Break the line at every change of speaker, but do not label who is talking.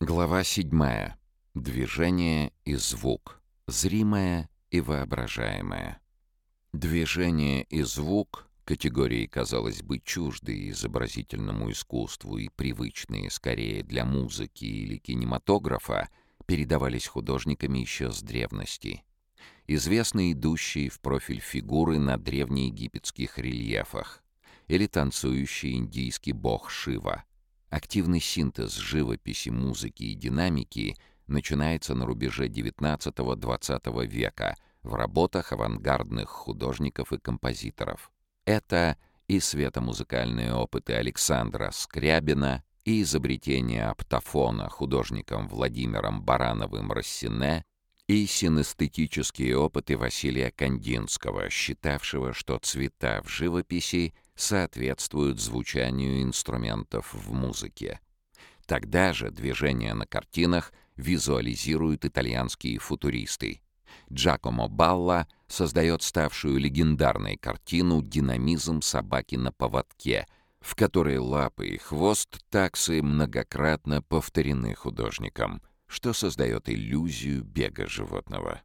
Глава 7. Движение и звук. Зримое и воображаемое. Движение и звук — категории, казалось бы, чуждые изобразительному искусству и привычные скорее для музыки или кинематографа, передавались художниками еще с древности. Известны идущие в профиль фигуры на древнеегипетских рельефах или танцующий индийский бог Шива — Активный синтез живописи, музыки и динамики начинается на рубеже XIX-XX века в работах авангардных художников и композиторов. Это и светомузыкальные опыты Александра Скрябина, и изобретение оптофона художником Владимиром Барановым-Рассине, и синестетические опыты Василия Кандинского, считавшего, что цвета в живописи соответствуют звучанию инструментов в музыке. Тогда же движения на картинах визуализируют итальянские футуристы. Джакомо Балла создает ставшую легендарной картину «Динамизм собаки на поводке», в которой лапы и хвост таксы многократно повторены художником, что создает иллюзию бега животного.